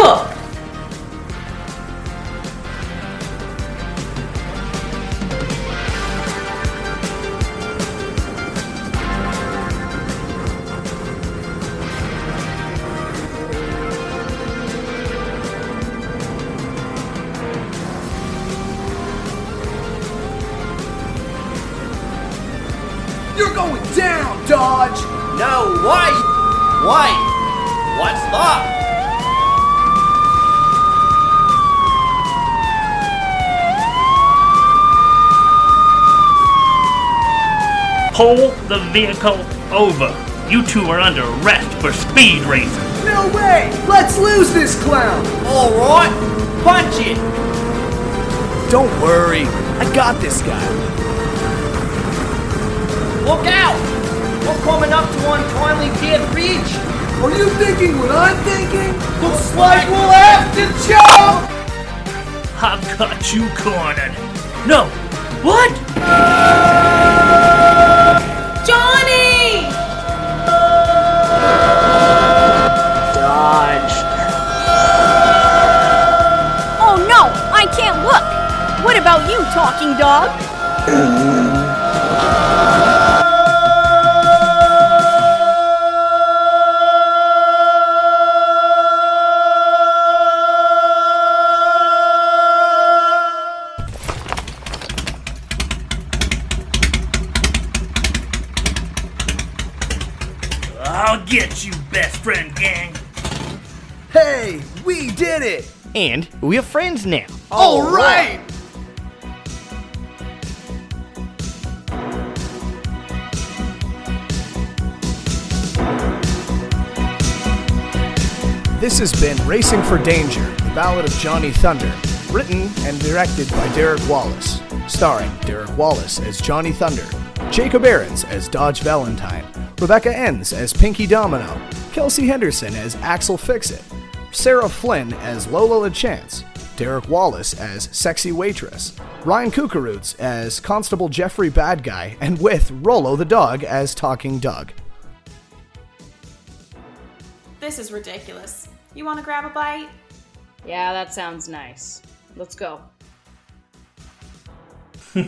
S2: You're going down, Dodge!
S19: No, why? Why? What's that?
S3: Pull the vehicle over. You two are under arrest for speed racing.
S2: No way! Let's lose this clown!
S19: Alright, punch it!
S2: Don't worry, I got this guy.
S19: Look out! We're coming up to untimely dead ridge!
S2: Are you thinking what I'm thinking?
S19: Looks like we'll have to jump!
S3: I've got you cornered. No. What?
S18: Johnny!
S20: Dodge.
S17: Oh no, I can't look. What about you, talking dog?
S19: And we're friends now.
S2: All right! This has been Racing for Danger, the Ballad of Johnny Thunder, written and directed by Derek Wallace, starring Derek Wallace as Johnny Thunder, Jacob Aarons as Dodge Valentine, Rebecca Enns as Pinky Domino, Kelsey Henderson as Axel Fixit, Sarah Flynn as Lola LaChance, Derek Wallace as Sexy Waitress, Ryan Kukaroots as Constable Jeffrey Bad Guy, and with Rolo the Dog as Talking Doug.
S18: This is ridiculous. You want to grab a bite?
S20: Yeah, that sounds nice. Let's go.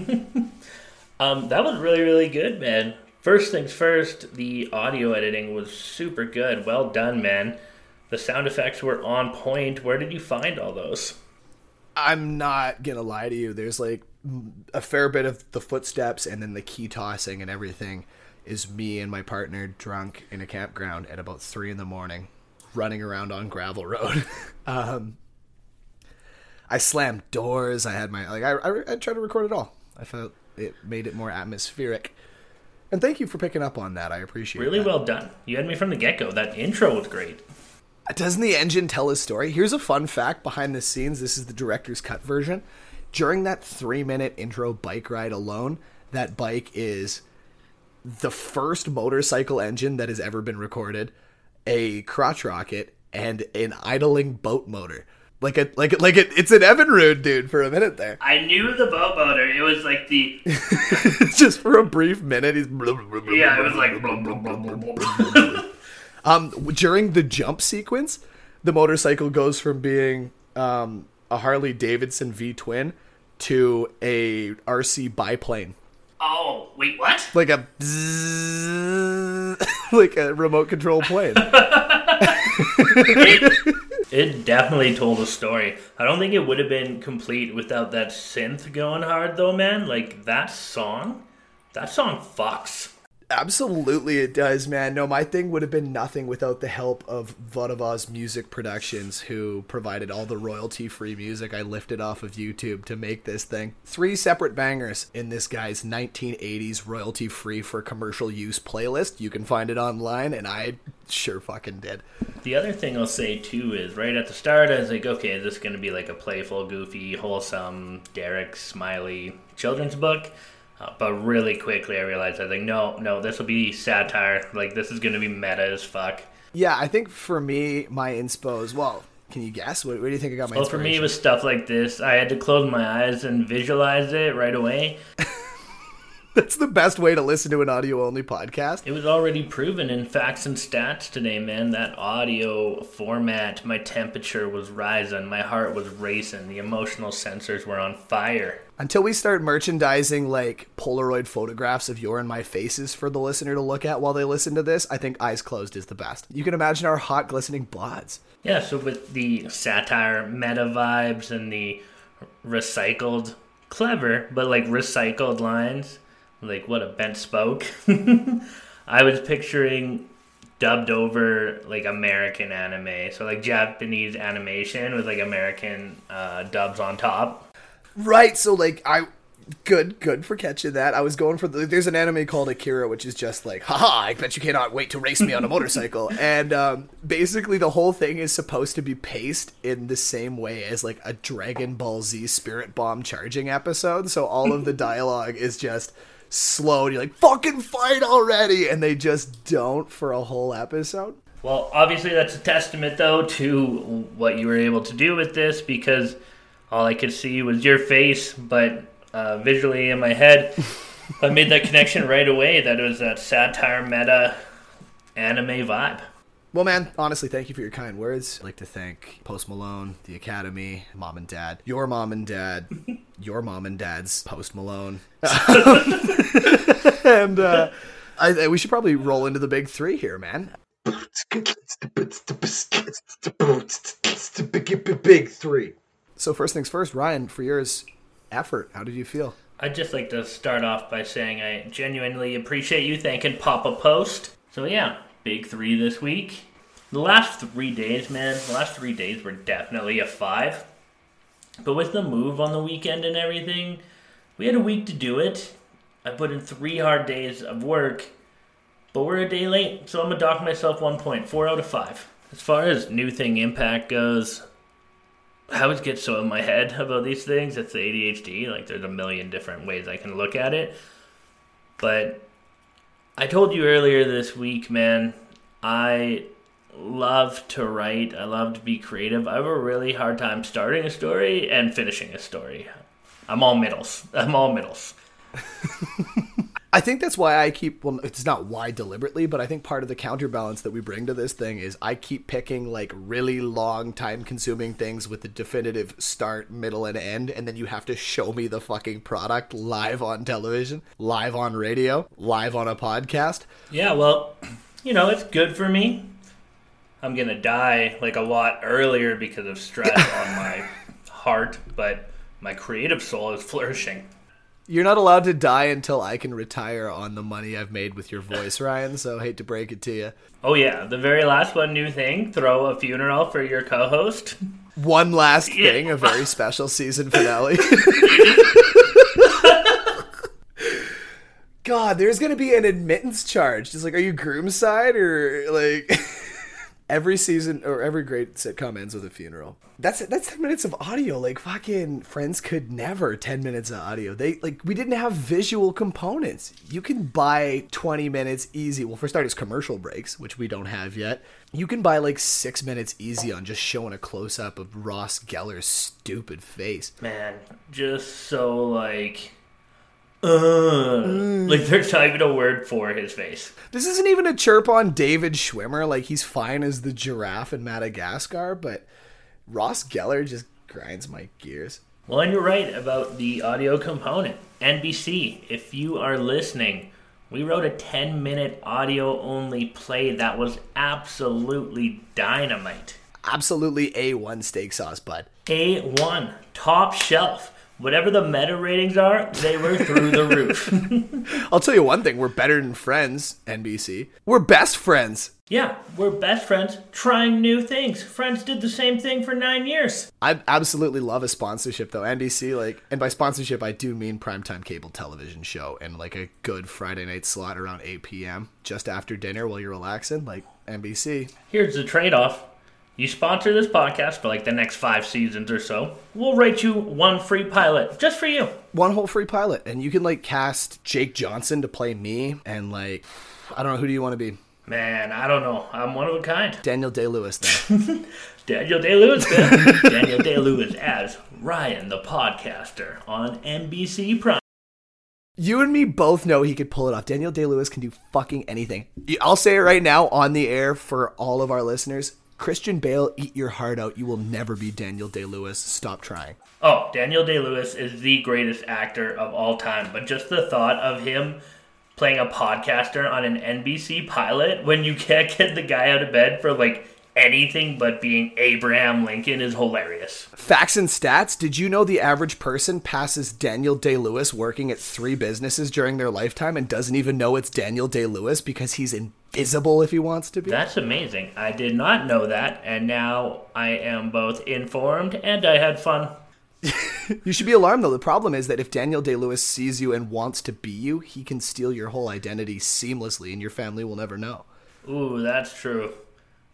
S3: Um, that was really, really good, man. First things first, the audio editing was super good. Well done, man. The sound effects were on point. Where did you find all those?
S2: I'm not gonna lie to you. There's like a fair bit of the footsteps and then the key tossing and everything is me and my partner drunk in a campground at about three in the morning, running around on gravel road. um, I slammed doors. I had my like I, I I tried to record it all. I felt it made it more atmospheric. And thank you for picking up on that. I appreciate it.
S3: Really
S2: that.
S3: well done. You had me from the get go. That intro was great.
S2: Doesn't the engine tell his story? Here's a fun fact behind the scenes. This is the director's cut version. During that three minute intro bike ride alone, that bike is the first motorcycle engine that has ever been recorded, a crotch rocket, and an idling boat motor. Like a like a, like it, it's an Evan Evinrude dude for a minute there.
S3: I knew the boat motor. It was like the
S2: Just for a brief minute, he's
S3: yeah. It was like
S2: Um, during the jump sequence, the motorcycle goes from being um, a Harley Davidson V twin to a RC biplane,
S3: oh wait, what?
S2: like a bzzz, like a remote control plane.
S3: it, it definitely told a story. I don't think it would have been complete without that synth going hard, though, man. Like that song, that song fucks.
S2: Absolutely, it does, man. No, my thing would have been nothing without the help of Vodavaz Music Productions, who provided all the royalty free music I lifted off of YouTube to make this thing. Three separate bangers in this guy's 1980s royalty free for commercial use playlist. You can find it online, and I sure fucking did.
S3: The other thing I'll say too is right at the start, I was like, okay, is this going to be like a playful, goofy, wholesome, Derek Smiley children's book? Uh, but really quickly, I realized I was like, no, no, this will be satire. Like this is going to be meta as fuck.
S2: Yeah, I think for me, my inspo is well. Can you guess? What, what do you think I got my?
S3: Well, for me, it was stuff like this. I had to close my eyes and visualize it right away.
S2: That's the best way to listen to an audio only podcast.
S3: It was already proven in facts and stats today, man. That audio format, my temperature was rising, my heart was racing, the emotional sensors were on fire.
S2: Until we start merchandising like Polaroid photographs of your and my faces for the listener to look at while they listen to this, I think eyes closed is the best. You can imagine our hot, glistening buds.
S3: Yeah, so with the satire, meta vibes, and the recycled, clever, but like recycled lines, like what a bent spoke. I was picturing dubbed over like American anime, so like Japanese animation with like American uh, dubs on top.
S2: Right. So like I good good for catching that. I was going for the, there's an anime called Akira which is just like haha, I bet you cannot wait to race me on a motorcycle. and um, basically the whole thing is supposed to be paced in the same way as like a Dragon Ball Z Spirit Bomb charging episode. So all of the dialogue is just slow and you're like fucking fight already and they just don't for a whole episode.
S3: Well, obviously that's a testament though to what you were able to do with this because all I could see was your face, but uh, visually in my head, I made that connection right away. That it was that satire meta anime vibe.
S2: Well, man, honestly, thank you for your kind words. I'd like to thank Post Malone, the Academy, mom and dad, your mom and dad, your mom and dad's Post Malone. and uh, I, I- we should probably roll into the big three here, man. Big three. So, first things first, Ryan, for yours effort, how did you feel?
S3: I'd just like to start off by saying I genuinely appreciate you thanking Papa Post. So yeah, big three this week. The last three days, man, the last three days were definitely a five. But with the move on the weekend and everything, we had a week to do it. I put in three hard days of work, but we're a day late, so I'm gonna dock myself one point, four out of five. As far as new thing impact goes, I always get so in my head about these things. It's the ADHD. Like, there's a million different ways I can look at it. But I told you earlier this week, man, I love to write. I love to be creative. I have a really hard time starting a story and finishing a story. I'm all middles. I'm all middles.
S2: I think that's why I keep. Well, it's not why deliberately, but I think part of the counterbalance that we bring to this thing is I keep picking like really long, time-consuming things with a definitive start, middle, and end, and then you have to show me the fucking product live on television, live on radio, live on a podcast.
S3: Yeah, well, you know, it's good for me. I'm going to die like a lot earlier because of stress on my heart, but my creative soul is flourishing.
S2: You're not allowed to die until I can retire on the money I've made with your voice, Ryan. So I hate to break it to you.
S3: Oh yeah, the very last one new thing, throw a funeral for your co-host.
S2: One last thing, a very special season finale. God, there's gonna be an admittance charge. Just like, are you groom side or like? Every season or every great sitcom ends with a funeral. That's that's ten minutes of audio. Like fucking Friends could never ten minutes of audio. They like we didn't have visual components. You can buy twenty minutes easy. Well, for starters, commercial breaks, which we don't have yet. You can buy like six minutes easy on just showing a close up of Ross Geller's stupid face.
S3: Man, just so like uh, like there's not even a word for his face.
S2: This isn't even a chirp on David Schwimmer. Like he's fine as the giraffe in Madagascar, but Ross Geller just grinds my gears.
S3: Well, and you're right about the audio component. NBC, if you are listening, We wrote a 10 minute audio only play that was absolutely dynamite.
S2: Absolutely A1 steak sauce, bud.
S3: A1, top shelf. Whatever the meta ratings are, they were through the roof.
S2: I'll tell you one thing: we're better than friends. NBC, we're best friends.
S3: yeah, we're best friends trying new things. Friends did the same thing for nine years.
S2: I absolutely love a sponsorship though. NBC, like, and by sponsorship, I do mean primetime cable television show and like a good Friday night slot around 8 p.m. just after dinner while you're relaxing. Like NBC.
S3: Here's the trade off you sponsor this podcast for like the next five seasons or so, we'll write you one free pilot just for you.
S2: One whole free pilot, and you can like cast Jake Johnson to play me, and like, I don't know who do you want to be.
S3: Man, I don't know. I'm one of a kind.
S2: Daniel Day Lewis, then.
S3: Daniel Day Lewis. Daniel Day Lewis as Ryan the podcaster on NBC Prime.
S2: You and me both know he could pull it off. Daniel Day Lewis can do fucking anything. I'll say it right now on the air for all of our listeners. Christian Bale, eat your heart out. You will never be Daniel Day Lewis. Stop trying.
S3: Oh, Daniel Day Lewis is the greatest actor of all time, but just the thought of him playing a podcaster on an NBC pilot when you can't get the guy out of bed for like anything but being Abraham Lincoln is hilarious.
S2: Facts and stats. Did you know the average person passes Daniel Day Lewis working at three businesses during their lifetime and doesn't even know it's Daniel Day Lewis because he's invisible if he wants to be?
S3: That's amazing. I did not know that, and now I am both informed and I had fun.
S2: you should be alarmed though. The problem is that if Daniel Day Lewis sees you and wants to be you, he can steal your whole identity seamlessly and your family will never know.
S3: Ooh, that's true.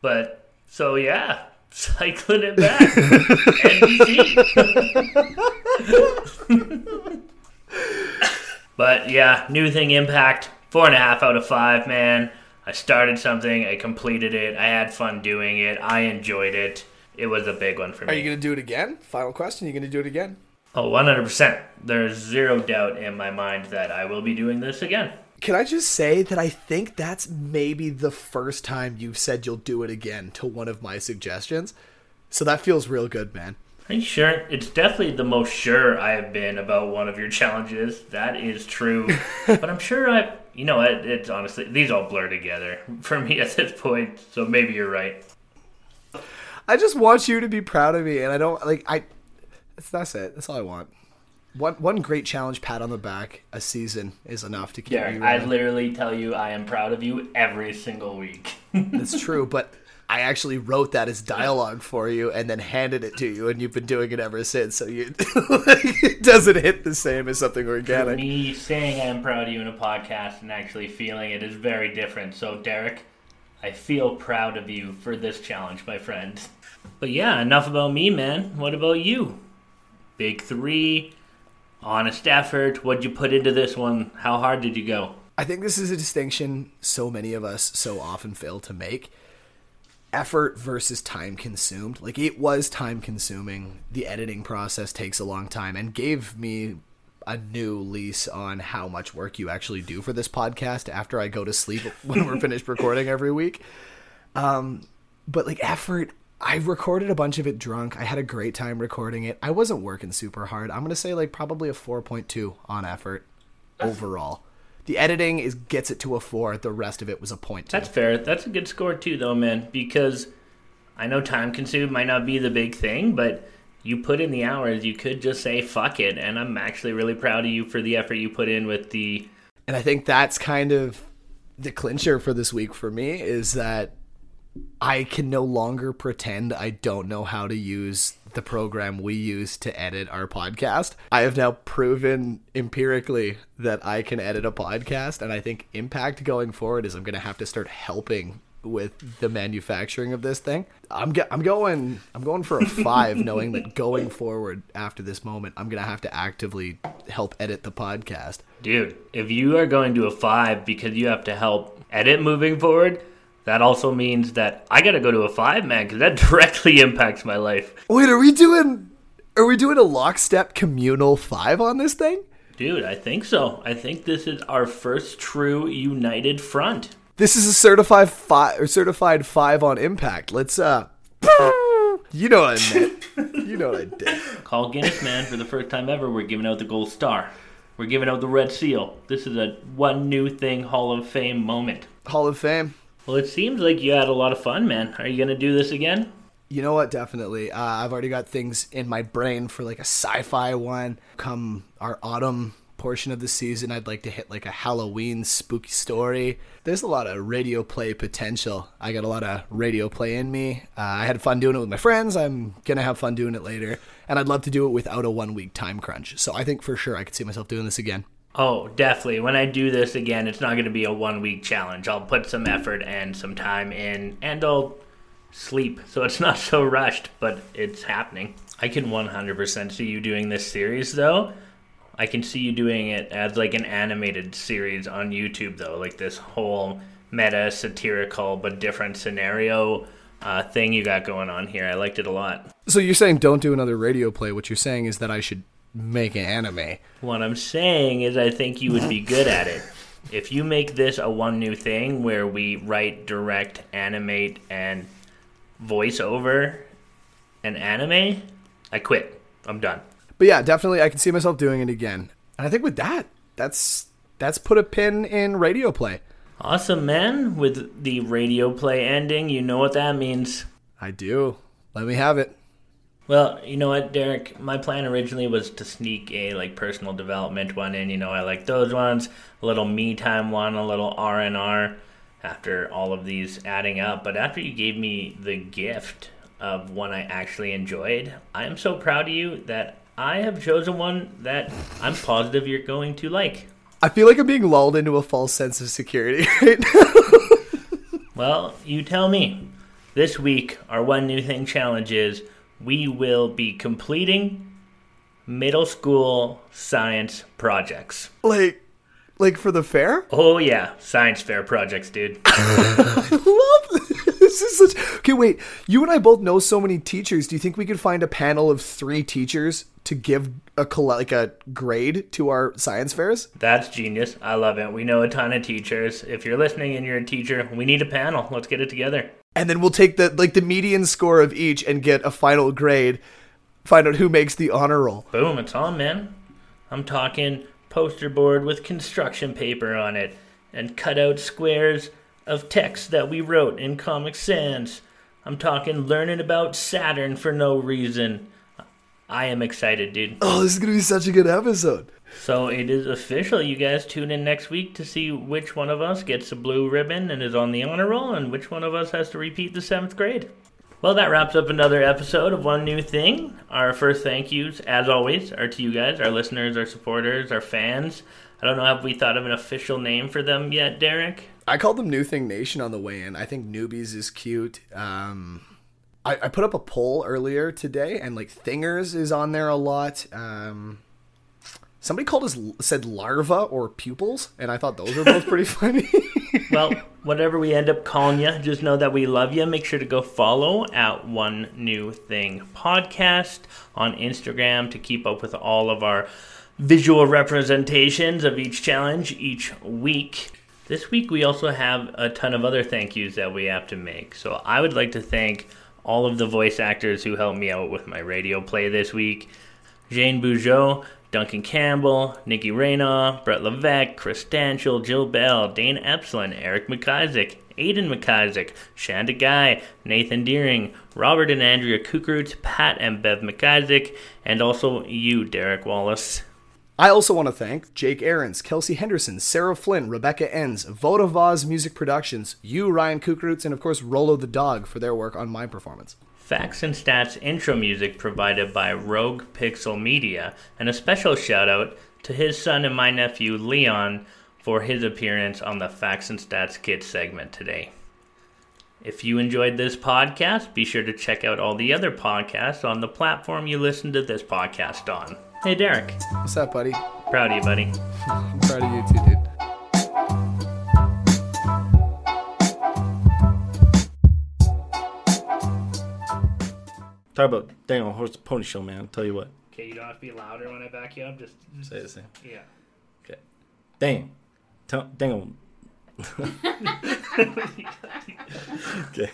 S3: But so yeah, cycling it back. NBC. but yeah, new thing impact. Four and a half out of five, man. I started something, I completed it, I had fun doing it, I enjoyed it. It was a big one for me.
S2: Are you going to do it again? Final question. Are you going to do it again?
S3: Oh, 100%. There's zero doubt in my mind that I will be doing this again.
S2: Can I just say that I think that's maybe the first time you've said you'll do it again to one of my suggestions. So that feels real good, man.
S3: Are you sure? It's definitely the most sure I have been about one of your challenges. That is true. but I'm sure I, you know, it, it's honestly, these all blur together for me at this point. So maybe you're right.
S2: I just want you to be proud of me, and I don't like I. That's that's it. That's all I want. One one great challenge pat on the back a season is enough to keep
S3: Derek,
S2: me.
S3: I literally tell you I am proud of you every single week.
S2: That's true, but I actually wrote that as dialogue for you and then handed it to you, and you've been doing it ever since. So you it doesn't hit the same as something organic.
S3: Me saying I'm proud of you in a podcast and actually feeling it is very different. So, Derek, I feel proud of you for this challenge, my friend. But yeah, enough about me, man. What about you? Big three, honest effort. What'd you put into this one? How hard did you go?
S2: I think this is a distinction so many of us so often fail to make. Effort versus time consumed. Like it was time consuming. The editing process takes a long time and gave me a new lease on how much work you actually do for this podcast after I go to sleep when we're finished recording every week. Um, but like effort, I recorded a bunch of it drunk. I had a great time recording it. I wasn't working super hard. I'm gonna say like probably a 4.2 on effort overall. The editing is gets it to a four. The rest of it was a point. Two.
S3: That's fair. That's a good score too, though, man. Because I know time consumed might not be the big thing, but you put in the hours. You could just say fuck it, and I'm actually really proud of you for the effort you put in with the.
S2: And I think that's kind of the clincher for this week for me is that I can no longer pretend I don't know how to use the program we use to edit our podcast. I have now proven empirically that I can edit a podcast, and I think impact going forward is I'm going to have to start helping with the manufacturing of this thing. I'm ge- I'm going I'm going for a 5 knowing that going forward after this moment I'm going to have to actively help edit the podcast.
S3: Dude, if you are going to a five because you have to help edit moving forward, that also means that I got to go to a five, man, because that directly impacts my life.
S2: Wait, are we doing are we doing a lockstep communal 5 on this thing?
S3: Dude, I think so. I think this is our first true united front.
S2: This is a certified five or certified five on impact. Let's uh You know what I meant. you know what I did.
S3: Call Guinness, man, for the first time ever, we're giving out the gold star. we're giving out the Red Seal. This is a one new thing Hall of Fame moment.
S2: Hall of Fame.
S3: Well, it seems like you had a lot of fun, man. Are you gonna do this again?
S2: You know what? Definitely. Uh, I've already got things in my brain for like a sci-fi one. Come our autumn portion of the season, I'd like to hit like a Halloween spooky story. There's a lot of radio play potential. I got a lot of radio play in me. Uh, I had fun doing it with my friends. I'm gonna have fun doing it later, and I'd love to do it without a one week time crunch. So I think for sure I could see myself doing this again.
S3: Oh, definitely. When I do this again, it's not going to be a one week challenge. I'll put some effort and some time in, and I'll sleep. So it's not so rushed, but it's happening. I can 100% see you doing this series, though. I can see you doing it as like an animated series on YouTube, though, like this whole meta satirical but different scenario uh, thing you got going on here. I liked it a lot.
S2: So you're saying don't do another radio play. What you're saying is that I should make an anime.
S3: What I'm saying is, I think you would be good at it. If you make this a one new thing where we write, direct, animate, and voice over an anime, I quit. I'm done.
S2: But yeah, definitely I can see myself doing it again. And I think with that, that's that's put a pin in radio play.
S3: Awesome, man. With the radio play ending, you know what that means.
S2: I do. Let me have it.
S3: Well, you know what, Derek? My plan originally was to sneak a like personal development one in. You know, I like those ones. A little me time one, a little R and R. After all of these adding up, but after you gave me the gift of one I actually enjoyed, I am so proud of you that I have chosen one that I'm positive you're going to like.
S2: I feel like I'm being lulled into a false sense of security right now.
S3: Well, you tell me. This week, our one new thing challenge is we will be completing middle school science projects.
S2: like like for the fair?
S3: Oh yeah, science fair projects, dude.
S2: this is such Okay, wait. You and I both know so many teachers. Do you think we could find a panel of 3 teachers to give a like a grade to our science fairs?
S3: That's genius. I love it. We know a ton of teachers. If you're listening and you're a teacher, we need a panel. Let's get it together.
S2: And then we'll take the like the median score of each and get a final grade. Find out who makes the honor roll.
S3: Boom, it's on, man. I'm talking poster board with construction paper on it and cut out squares of text that we wrote in Comic Sans. I'm talking learning about Saturn for no reason. I am excited, dude.
S2: Oh, this is going to be such a good episode.
S3: So it is official. You guys tune in next week to see which one of us gets a blue ribbon and is on the honor roll, and which one of us has to repeat the seventh grade. Well, that wraps up another episode of One New Thing. Our first thank yous, as always, are to you guys, our listeners, our supporters, our fans. I don't know, have we thought of an official name for them yet, Derek?
S2: I called them New Thing Nation on the way in. I think newbies is cute. Um, I, I put up a poll earlier today, and like Thingers is on there a lot. Um, somebody called us said larva or pupils, and I thought those were both pretty funny.
S3: well, whatever we end up calling you, just know that we love you. Make sure to go follow at One New Thing Podcast on Instagram to keep up with all of our visual representations of each challenge each week. This week, we also have a ton of other thank yous that we have to make. So, I would like to thank all of the voice actors who helped me out with my radio play this week Jane Bougeot, Duncan Campbell, Nikki Raynaugh, Brett Levesque, Chris Stanchel, Jill Bell, Dane Epsilon, Eric McIsaac, Aiden McIsaac, Shanda Guy, Nathan Deering, Robert and Andrea Kukrut, Pat and Bev McIsaac, and also you, Derek Wallace.
S2: I also want to thank Jake Aarons, Kelsey Henderson, Sarah Flynn, Rebecca Enns, Voda Vaz Music Productions, you, Ryan Kukrutz, and of course Rolo the Dog for their work on my performance.
S3: Facts and Stats intro music provided by Rogue Pixel Media, and a special shout out to his son and my nephew Leon for his appearance on the Facts and Stats Kids segment today. If you enjoyed this podcast, be sure to check out all the other podcasts on the platform you listen to this podcast on. Hey, Derek.
S2: What's up, buddy?
S3: Proud of you, buddy.
S2: I'm proud of you too, dude.
S8: Talk about Daniel Horse Pony Show, man. I'll tell you what.
S3: Okay, you don't have to be louder when I back you up. Just, just
S8: Say the same.
S3: Yeah.
S8: Okay. Dang. Tell Daniel. okay.